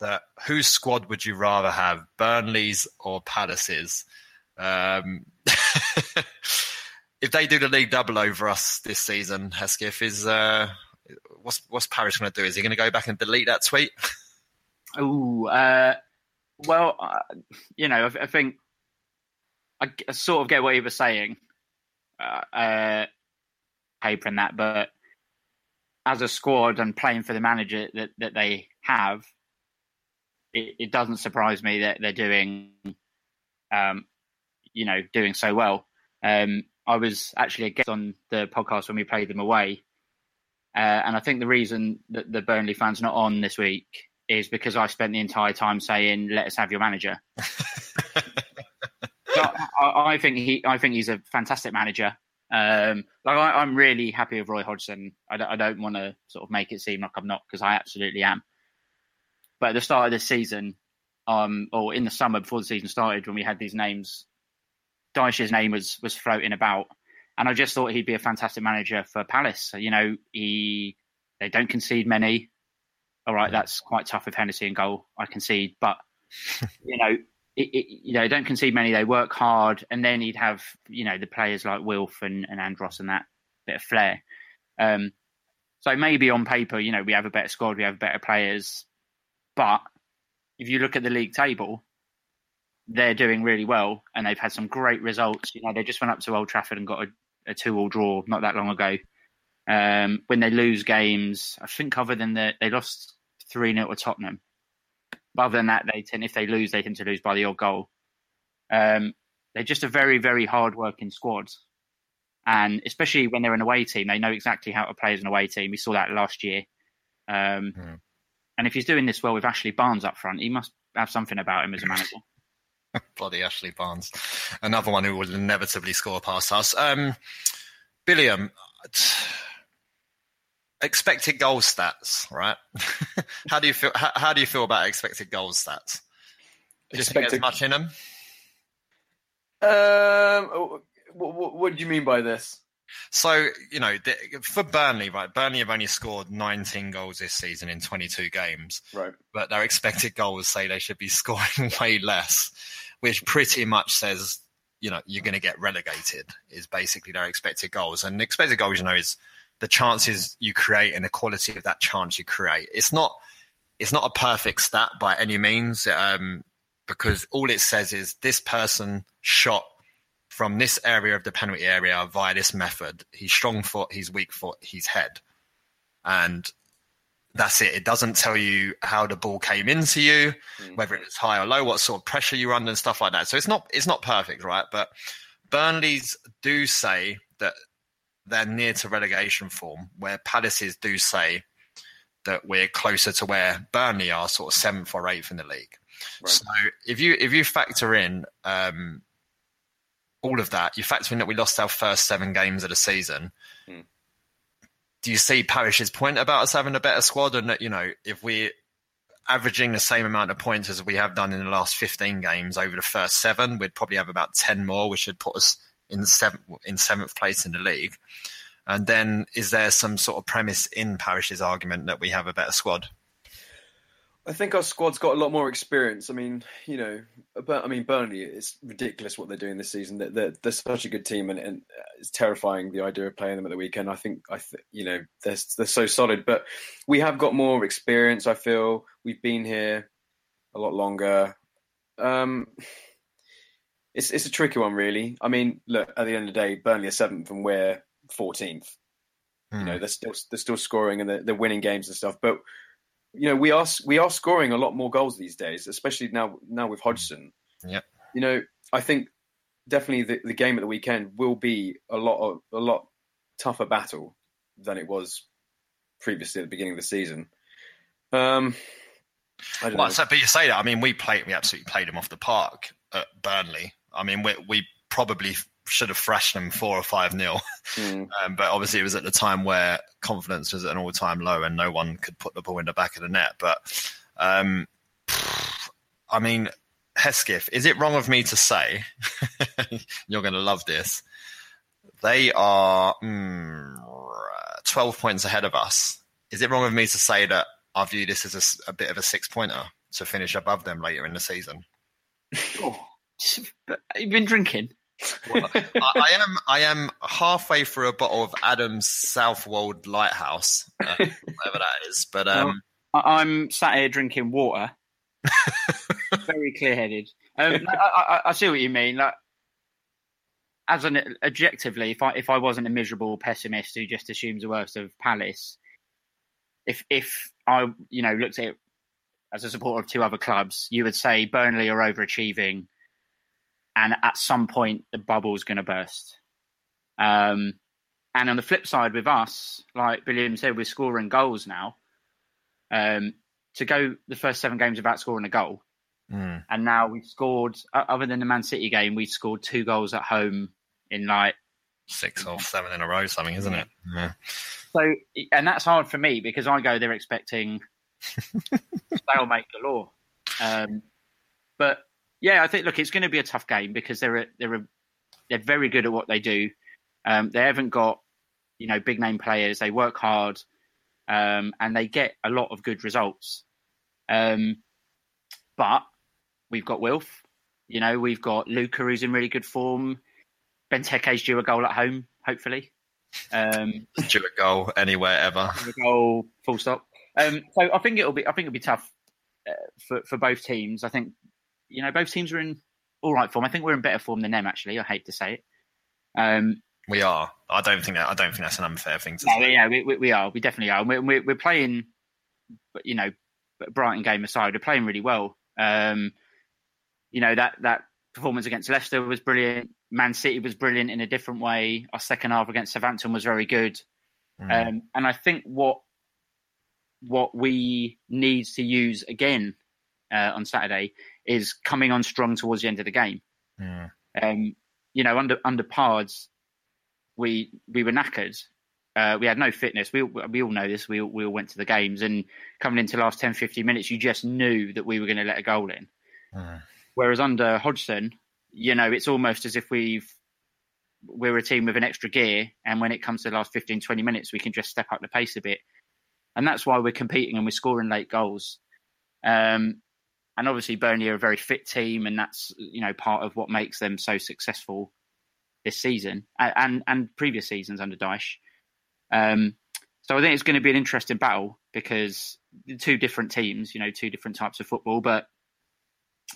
that whose squad would you rather have, Burnley's or Palace's? Um, [LAUGHS] if they do the league double over us this season, Hesketh, is uh, what's what's Parish going to do? Is he going to go back and delete that tweet? [LAUGHS] Oh, uh, well, uh, you know, I, I think I, I, sort of get what he was saying, uh, uh, paper and that, but as a squad and playing for the manager that, that they have, it, it doesn't surprise me that they're doing, um, you know, doing so well. Um, I was actually a guest on the podcast when we played them away, uh, and I think the reason that the Burnley fans not on this week is because I spent the entire time saying, "Let us have your manager." [LAUGHS] I, I, think he, I think he's a fantastic manager. Um, like I, am really happy with Roy Hodgson. I don't, don't want to sort of make it seem like I'm not because I absolutely am. But at the start of this season, um, or in the summer before the season started, when we had these names, Dyche's name was was floating about, and I just thought he'd be a fantastic manager for Palace. You know, he they don't concede many. All right, that's quite tough with Hennessy and goal. I concede, but [LAUGHS] you know, it, it, you know, don't concede many. They work hard, and then he'd have you know the players like Wilf and, and Andros and that bit of flair. Um, so maybe on paper, you know, we have a better squad, we have better players, but if you look at the league table, they're doing really well, and they've had some great results. You know, they just went up to Old Trafford and got a, a two-all draw not that long ago. Um, when they lose games, I think other than the they lost three 0 to Tottenham, but other than that, they tend if they lose, they tend to lose by the odd goal. Um, they're just a very, very hard-working squad, and especially when they're an away team, they know exactly how to play as an away team. We saw that last year. Um, mm. And if he's doing this well with Ashley Barnes up front, he must have something about him as a manager. [LAUGHS] Bloody Ashley Barnes, another one who will inevitably score past us. Um, Billiam, expected goal stats, right? [LAUGHS] how do you feel? How, how, do you feel about expected goal stats? Do you expected... think much in them? Um, what, what do you mean by this? So you know, for Burnley, right? Burnley have only scored 19 goals this season in 22 games, right? But their expected goals say they should be [LAUGHS] scoring way less, which pretty much says you know you're going to get relegated. Is basically their expected goals, and expected goals, you know, is the chances you create and the quality of that chance you create. It's not it's not a perfect stat by any means, um, because all it says is this person shot from this area of the penalty area via this method. He's strong foot, he's weak foot, he's head, and that's it. It doesn't tell you how the ball came into you, mm. whether it's high or low, what sort of pressure you're under, and stuff like that. So it's not it's not perfect, right? But Burnley's do say that they're near to relegation form, where Palaces do say that we're closer to where Burnley are, sort of seventh or eighth in the league. Right. So if you if you factor in um, all of that, you factor in that we lost our first seven games of the season. Hmm. Do you see Parish's point about us having a better squad, and you know if we're averaging the same amount of points as we have done in the last fifteen games over the first seven, we'd probably have about ten more, which would put us in seventh in seventh place in the league. And then, is there some sort of premise in Parish's argument that we have a better squad? I think our squad's got a lot more experience. I mean, you know, but I mean, Burnley, it's ridiculous what they're doing this season. They're, they're, they're such a good team, and, and, it's terrifying the idea of playing them at the weekend. I think, I th- you know, they're they're so solid. But we have got more experience. I feel we've been here a lot longer. Um, it's it's a tricky one, really. I mean, look, at the end of the day, Burnley are seventh and we're fourteenth. Mm. You know, hmm. they're still they're still scoring and they're, they're, winning games and stuff. But you know, we are we are scoring a lot more goals these days, especially now now with Hodgson. Yeah. You know, I think definitely the, the game at the weekend will be a lot of a lot tougher battle than it was previously at the beginning of the season. Um, well, so, but you say that. I mean, we played. We absolutely played him off the park at Burnley. I mean, we, we probably should have thrashed them four or five nil, mm. [LAUGHS] um, but obviously it was at the time where confidence was at an all time low and no one could put the ball in the back of the net. But um, I mean, Hesketh, is it wrong of me to say, [LAUGHS] you're going to love this, they are mm, 12 points ahead of us. Is it wrong of me to say that I view this as a bit of a six pointer to finish above them later in the season? Oh, [LAUGHS] but you've been drinking. I, I am I am halfway through a bottle of Adnams Southwold Lighthouse, uh, [LAUGHS] whatever that is. But um, I- I'm sat here drinking water. [LAUGHS] Very clear-headed. Um, I, I, I see what you mean. Like, as an objectively, if I if I wasn't a miserable pessimist who just assumes the worst of Palace, if if I you know looked at it as a supporter of two other clubs, you would say Burnley are overachieving, and at some point the bubble's going to burst. Um, and on the flip side, with us, like William said, we're scoring goals now. Um, to go the first seven games without scoring a goal, mm, and now we've scored. Other than the Man City game, we've scored two goals at home in like six or seven in a row, something, isn't it? Yeah. so. And that's hard for me because I go there expecting [LAUGHS] stalemate galore. Um, but yeah, I think look, it's going to be a tough game because they're a, they're a, they're very good at what they do. Um, they haven't got you know big name players. They work hard, um, and they get a lot of good results. Um, but we've got Wilf. You know, we've got Luca who's in really good form. Benteke's due a goal at home, hopefully. Um, [LAUGHS] Do a goal anywhere ever. a goal, full stop. Um, so I think it'll be I think it'll be tough uh, for for both teams. I think you know both teams are in all right form. I think we're in better form than them. Actually, I hate to say it. Um, We are. I don't think that. I don't think that's an unfair thing to no, say. yeah, we, we, we are. We definitely are. We're, we're, we're playing, you know, Brighton game aside, we're playing really well. Um, you know that that performance against Leicester was brilliant. Man City was brilliant in a different way. Our second half against Southampton was very good. Mm. Um, and I think what what we need to use again uh, on Saturday is coming on strong towards the end of the game. Mm. Um, you know, under under Pards, we we were knackered. Uh, we had no fitness. We we all know this. We all- we all went to the games, and coming into the last 10, 15 minutes, you just knew that we were going to let a goal in. Mm. Whereas under Hodgson, you know, it's almost as if we've we're a team with an extra gear, and when it comes to the last 15, 20 minutes, we can just step up the pace a bit, and that's why we're competing and we're scoring late goals. Um, and obviously, Burnley are a very fit team, and that's you know part of what makes them so successful this season and and, previous seasons under Dyche. Um, so I think it's going to be an interesting battle because two different teams, you know, two different types of football, but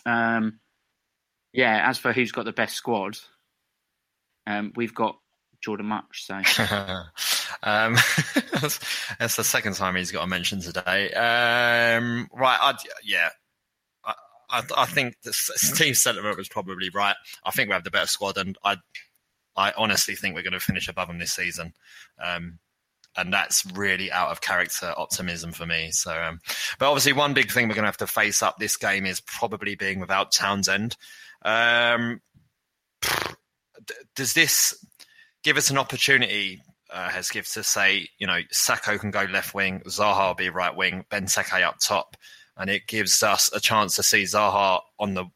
um, yeah, as for who's got the best squad, um, we've got Jordan Mutch. So [LAUGHS] um, [LAUGHS] that's, that's the second time he's got a mention today. Um, right, I'd, yeah. I, I, think Steve sentiment was probably right. I think we have the better squad, and I, I honestly think we're going to finish above them this season. Um, and that's really out of character optimism for me. So, um, but obviously, one big thing we're going to have to face up this game is probably being without Townsend. Um, does this give us an opportunity, uh, Hesketh, to say, you know, Sako can go left wing, Zaha will be right wing, Benteke up top, and it gives us a chance to see Zaha on the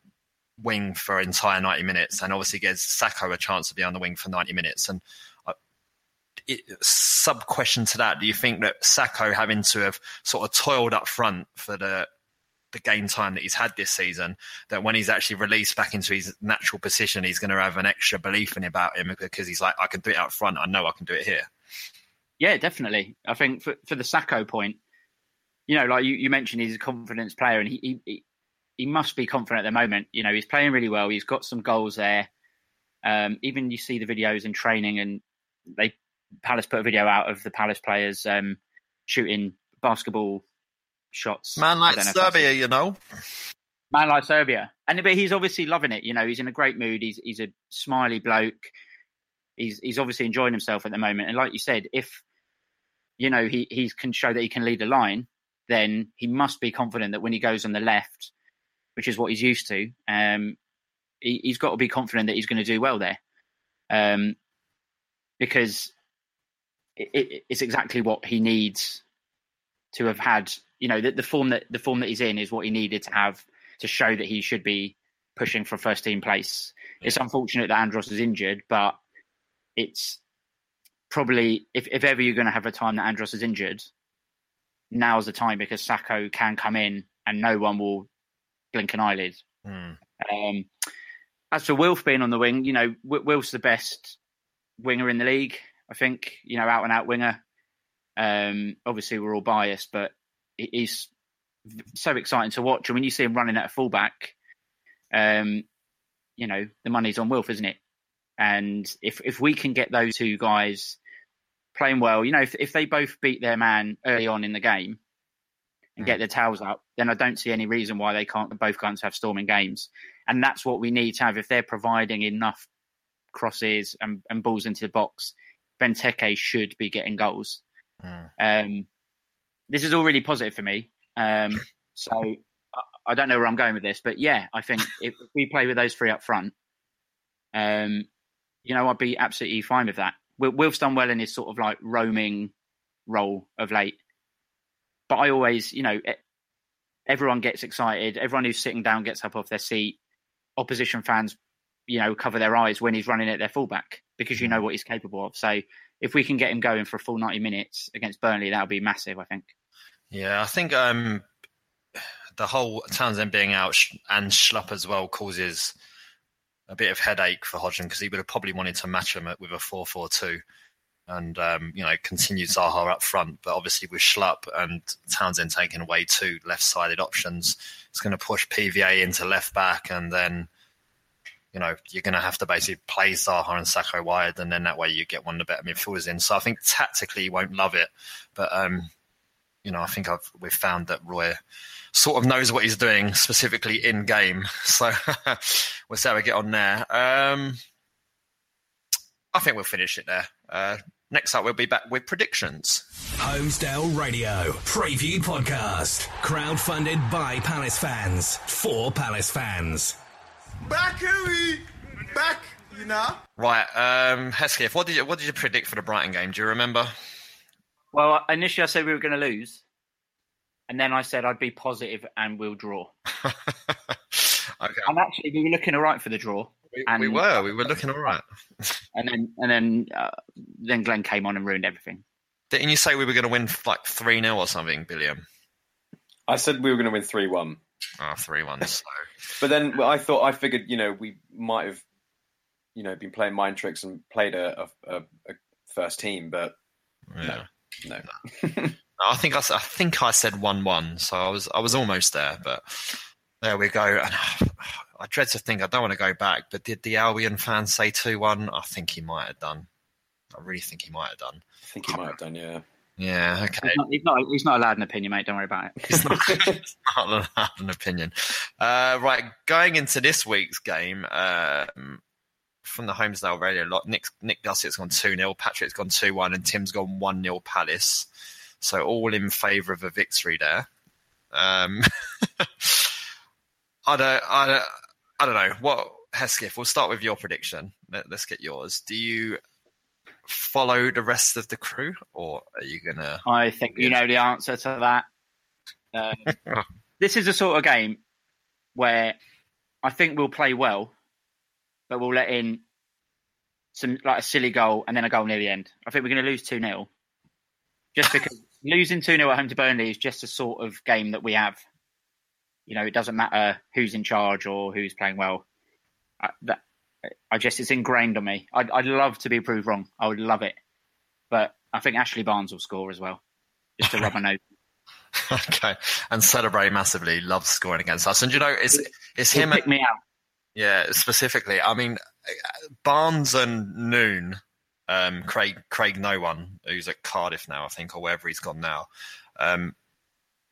wing for entire 90 minutes, and obviously gives Sako a chance to be on the wing for 90 minutes. And uh, it, sub question to that, do you think that Sako having to have sort of toiled up front for the the game time that he's had this season, that when he's actually released back into his natural position, he's going to have an extra belief in about him because he's like, I can do it out front. I know I can do it here. yeah, definitely. I think for for the Sako point, you know, like you, you mentioned, he's a confidence player, and he, he he must be confident at the moment. You know, he's playing really well. He's got some goals there. Um, even you see the videos in training, and they Palace put a video out of the Palace players um, shooting basketball shots. Man like don't know if that's- Serbia, you know. man like Serbia, and but he's obviously loving it. You know, he's in a great mood. He's he's a smiley bloke. He's he's obviously enjoying himself at the moment. And like you said, if you know he he can show that he can lead a line, then he must be confident that when he goes on the left, which is what he's used to, um, he, he's got to be confident that he's going to do well there, um, because it, it, it's exactly what he needs to have had. You know, the, the form that the form that he's in is what he needed to have to show that he should be pushing for a first team place. It's unfortunate that Andros is injured, but it's probably if, if ever you're going to have a time that Andros is injured, now's the time because Sako can come in and no one will blink an eyelid. Hmm. Um, as for Wilf being on the wing, you know, Wi- Wilf's the best winger in the league. I think, you know, out and out winger. Um, obviously, we're all biased, but he- he's so exciting to watch. And when you see him running at a fullback, um, you know, the money's on Wilf, isn't it? And if if we can get those two guys playing well, you know, if if they both beat their man early on in the game and get their towels up, then I don't see any reason why they can't both on have storming games. And that's what we need to have if they're providing enough crosses and, and balls into the box. Benteke should be getting goals. Um, this is all really positive for me. Um, [LAUGHS] so I, I don't know where I'm going with this, but yeah, I think if we play with those three up front, um, you know, I'd be absolutely fine with that. Wil- Wilf's done well in his sort of like roaming role of late, but I always, you know, everyone gets excited. Everyone who's sitting down gets up off their seat. Opposition fans, you know, cover their eyes when he's running at their fullback because you know what he's capable of. So if we can get him going for a full 90 minutes against Burnley, that'll be massive, I think. Yeah, I think um, the whole Townsend being out and Schlupp as well causes a bit of headache for Hodgson because he would have probably wanted to match him with a 4 4 2 and, um, you know, continue Zaha up front. But obviously, with Schlupp and Townsend taking away two left sided options, it's going to push PVA into left back and then. You know, you're going to have to basically play Zaha and Sako wide, and then that way you get one of the better midfielders in. So I think tactically you won't love it, but um, you know, I think I've we've found that Roy sort of knows what he's doing specifically in game. So [LAUGHS] we'll see how we get on there. Um, I think we'll finish it there. Uh, next up, we'll be back with predictions. Holmesdale Radio Preview Podcast. Crowdfunded by Palace fans for Palace fans. Back, Huey! Back, you know? Right, um, Hesketh, what did you what did you predict for the Brighton game? Do you remember? Well, initially I said we were going to lose, and then I said I'd be positive and we'll draw. [LAUGHS] Okay. And actually, we were looking all right for the draw. We, and, we were, we were looking all right. [LAUGHS] and then and then uh, then Glenn came on and ruined everything. Didn't you say we were going to win like three 0 or something, Billiam? I said we were going to win 3 1. Oh, three one. So [LAUGHS] But then I thought, I figured, you know, we might have, you know, been playing mind tricks and played a, a, a, a first team, but yeah. no. I think I, s- I think I said one one, so I was I was almost there, but there we go. And [SIGHS] I dread to think I don't want to go back, but did the Albion fans say two one? I think he might have done. I really think he might have done. I think he might have done, yeah. Yeah, okay. He's not, he's not he's not allowed an opinion, mate. Don't worry about it. It's not, [LAUGHS] it's not allowed an opinion. Uh, right, going into this week's game um, from the Holmesdale Radio lot, Nick, Nick Gussett's gone 2 0, Patrick's gone 2 1, and Tim's gone 1 0 Palace. So all in favour of a victory there. Um, [LAUGHS] I, don't, I, don't, I don't know. What, Hesketh, we'll start with your prediction. Let, let's get yours. Do you follow the rest of the crew, or are you going to. I think you know the answer to that. Um, [LAUGHS] this is the sort of game where I think we'll play well, but we'll let in some like a silly goal and then a goal near the end. I think we're going to lose two 0 just because losing two 0 at home to Burnley is just a sort of game that we have. You know, it doesn't matter who's in charge or who's playing well. I, that, I just it's ingrained on me. I'd, I'd love to be proved wrong. I would love it, but I think Ashley Barnes will score as well, just to rub my nose. [LAUGHS] Okay, and celebrate massively. Loves scoring against us, and you know it's it's He'll him. pick me out. Yeah, specifically. I mean, Barnes and Noone, um, Craig Craig Noone, who's at Cardiff now, I think, or wherever he's gone now. Um,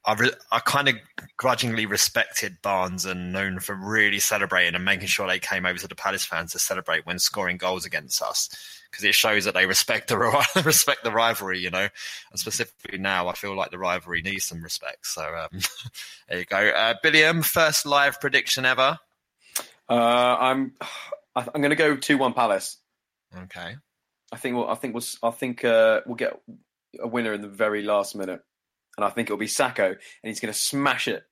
I re- I kind of grudgingly respected Barnes and Noone for really celebrating and making sure they came over to the Palace fans to celebrate when scoring goals against us because it shows that they respect the [LAUGHS] respect the rivalry, you know. And specifically now, I feel like the rivalry needs some respect. So um, [LAUGHS] there you go, uh, Billiam. First live prediction ever. Uh, I'm [SIGHS] I'm going to go two one Palace. Okay. I think we'll I think we'll I think uh, we'll get a winner in the very last minute, and I think it'll be Sako, and he's going to smash it.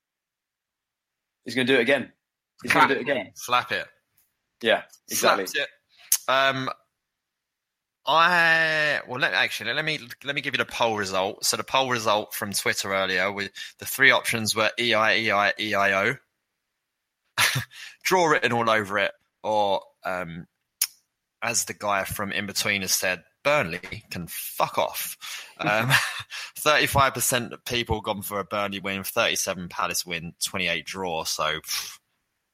He's going to do it again. He's going to do it again. Slap it. Yeah, exactly. It. Um, I well, let, actually let me let me give you the poll result. So the poll result from Twitter earlier, with the three options were E I E I E I O, [LAUGHS] draw written all over it, or um, as the guy from In Between has said, Burnley can fuck off. [LAUGHS] Um, [LAUGHS] 35% of people gone for a Burnley win, 37 Palace win, 28 draw. So,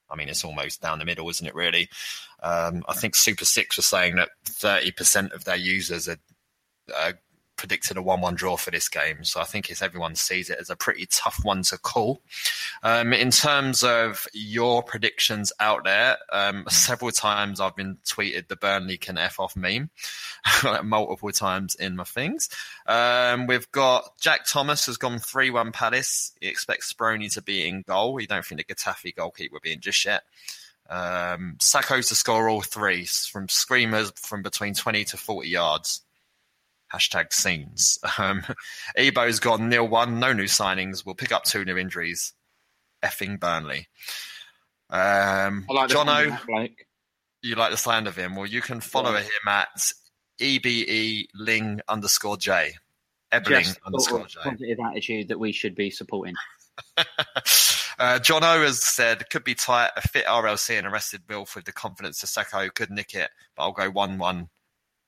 I mean, it's almost down the middle, isn't it, really? Um, I think Super Six was saying that 30% of their users are, are predicted a 1 1 draw for this game. So I think it's everyone sees it as a pretty tough one to call. Um, in terms of your predictions out there, um, several times I've been tweeted the Burnley can F off meme [LAUGHS] multiple times in my things. Um, we've got Jack Thomas has gone 3 1 Palace. He expects Speroni to be in goal. You don't think the Getafe goalkeeper will be in just yet. Um, Sako's to score all three from screamers from between 20 to 40 yards hashtag scenes. [LAUGHS] Um, Ebo's gone nil one, no new signings. We'll pick up two new injuries. Effing Burnley. Um, I like Jono, sound of that bloke. you like the sound of him? Well, you can follow Yeah. him at ebe ling underscore j. Ebeling Just underscore j. positive attitude that we should be supporting. [LAUGHS] Uh, John O has said could be tight. A fit RLC and arrested Bill with the confidence to Sako could nick it, but I'll go one-one.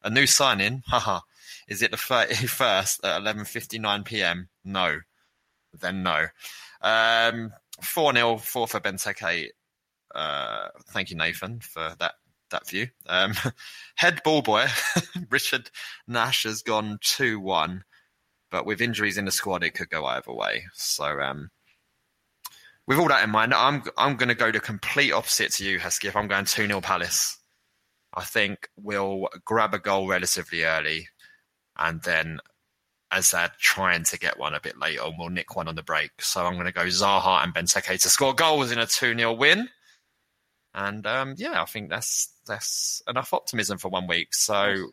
A new sign signing, haha. Is it the thirty [LAUGHS] first at eleven fifty nine p.m.? No, then no. Um, four 0 four for Benteke. Uh, thank you, Nathan, for that that view. Um, [LAUGHS] head ball boy [LAUGHS] Richard Nash has gone two one, but with injuries in the squad, it could go either way. So. Um, with all that in mind, I'm I'm going to go the complete opposite to you, Hesketh. I'm going 2 0 Palace. I think we'll grab a goal relatively early, and then as they're trying to get one a bit later, we'll nick one on the break. So I'm going to go Zaha and Benteke to score goals in a 2 0 win. And um, yeah, I think that's that's enough optimism for one week. So,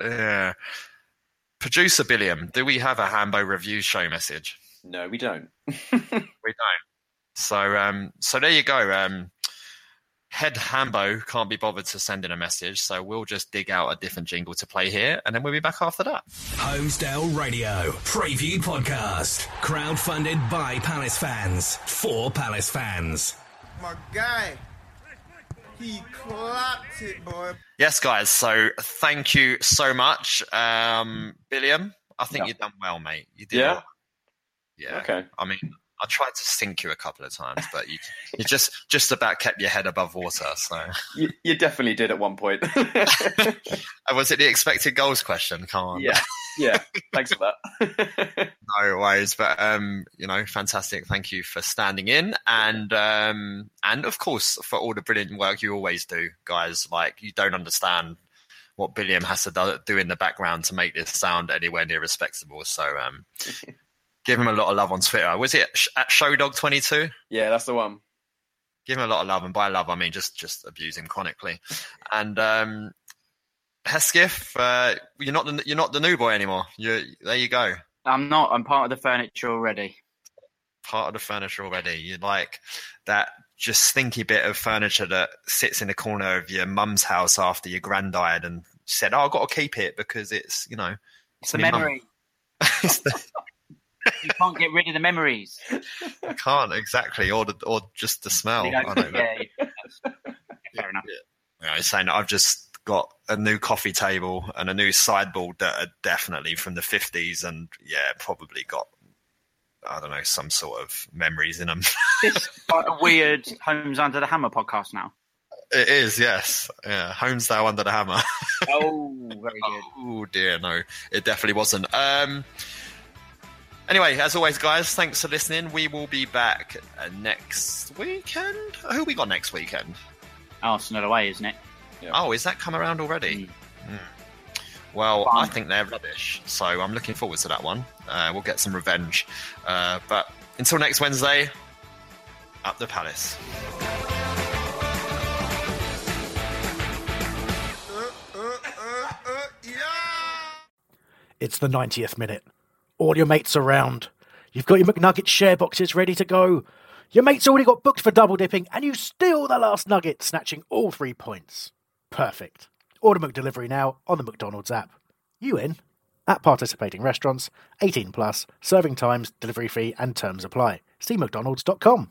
yeah. Producer Billiam, do we have a Hambo review show message? No, we don't. [LAUGHS] we don't. So um, so there you go. Um, Head Hambo can't be bothered to send in a message, so we'll just dig out a different jingle to play here, and then we'll be back after that. Holmesdale Radio Preview Podcast. Crowdfunded by Palace fans for Palace fans. My guy, he clapped it, boy. Yes, guys. So thank you so much, um, Billiam. I think Yeah. you've done well, mate. You did. Yeah? well. Yeah. Okay. I mean, I tried to sink you a couple of times, but you you just just about kept your head above water. So. You, you definitely did at one point. [LAUGHS] Was it the expected goals question? Come on. yeah, yeah. Thanks for that. [LAUGHS] No worries, but um, you know, fantastic. Thank you for standing in, and um, and of course for all the brilliant work you always do, guys. Like you don't understand what Billiam has to do, do in the background to make this sound anywhere near respectable. So um, [LAUGHS] give him a lot of love on Twitter. Was it at Showdog twenty two? yeah, that's the one. Give him a lot of love, and by love I mean just just abuse him chronically. And um, Hesketh, uh, you're not the, you're not the new boy anymore. You there you go. I'm not. I'm part of the furniture already. part of the furniture already. You're like that just stinky bit of furniture that sits in the corner of your mum's house after your grand died and said, "Oh, I've got to keep it because it's you know It's my memory. It's [LAUGHS] the- [LAUGHS] You can't get rid of the memories. I can't exactly, or the, or just the smell. You know, I don't know. [LAUGHS] yeah, yeah, fair enough. Know, it's saying I've just got a new coffee table and a new sideboard that are definitely from the 50s and yeah, probably got I don't know some sort of memories in them. It's like a weird Homes Under the Hammer podcast now. it is, yes. Yeah, Homesdale under the hammer. [LAUGHS] Oh, very good. Oh dear, no, it definitely wasn't. Um, anyway, as always, guys, thanks for listening. We will be back uh, next weekend. Who we got next weekend? Arsenal away, isn't it? Oh, is that come around already? Mm. Well, I think they're rubbish, so I'm looking forward to that one. Uh, we'll get some revenge. Uh, but until next Wednesday, up the palace. It's the 90th minute. All your mates around. You've got your McNugget share boxes ready to go. Your mate's already got booked for double dipping, and you steal the last nugget, snatching all three points. Perfect. Order McDelivery now on the McDonald's app. You in? At participating restaurants, 18 plus, serving times, delivery fee, and terms apply. See McDonald's.com.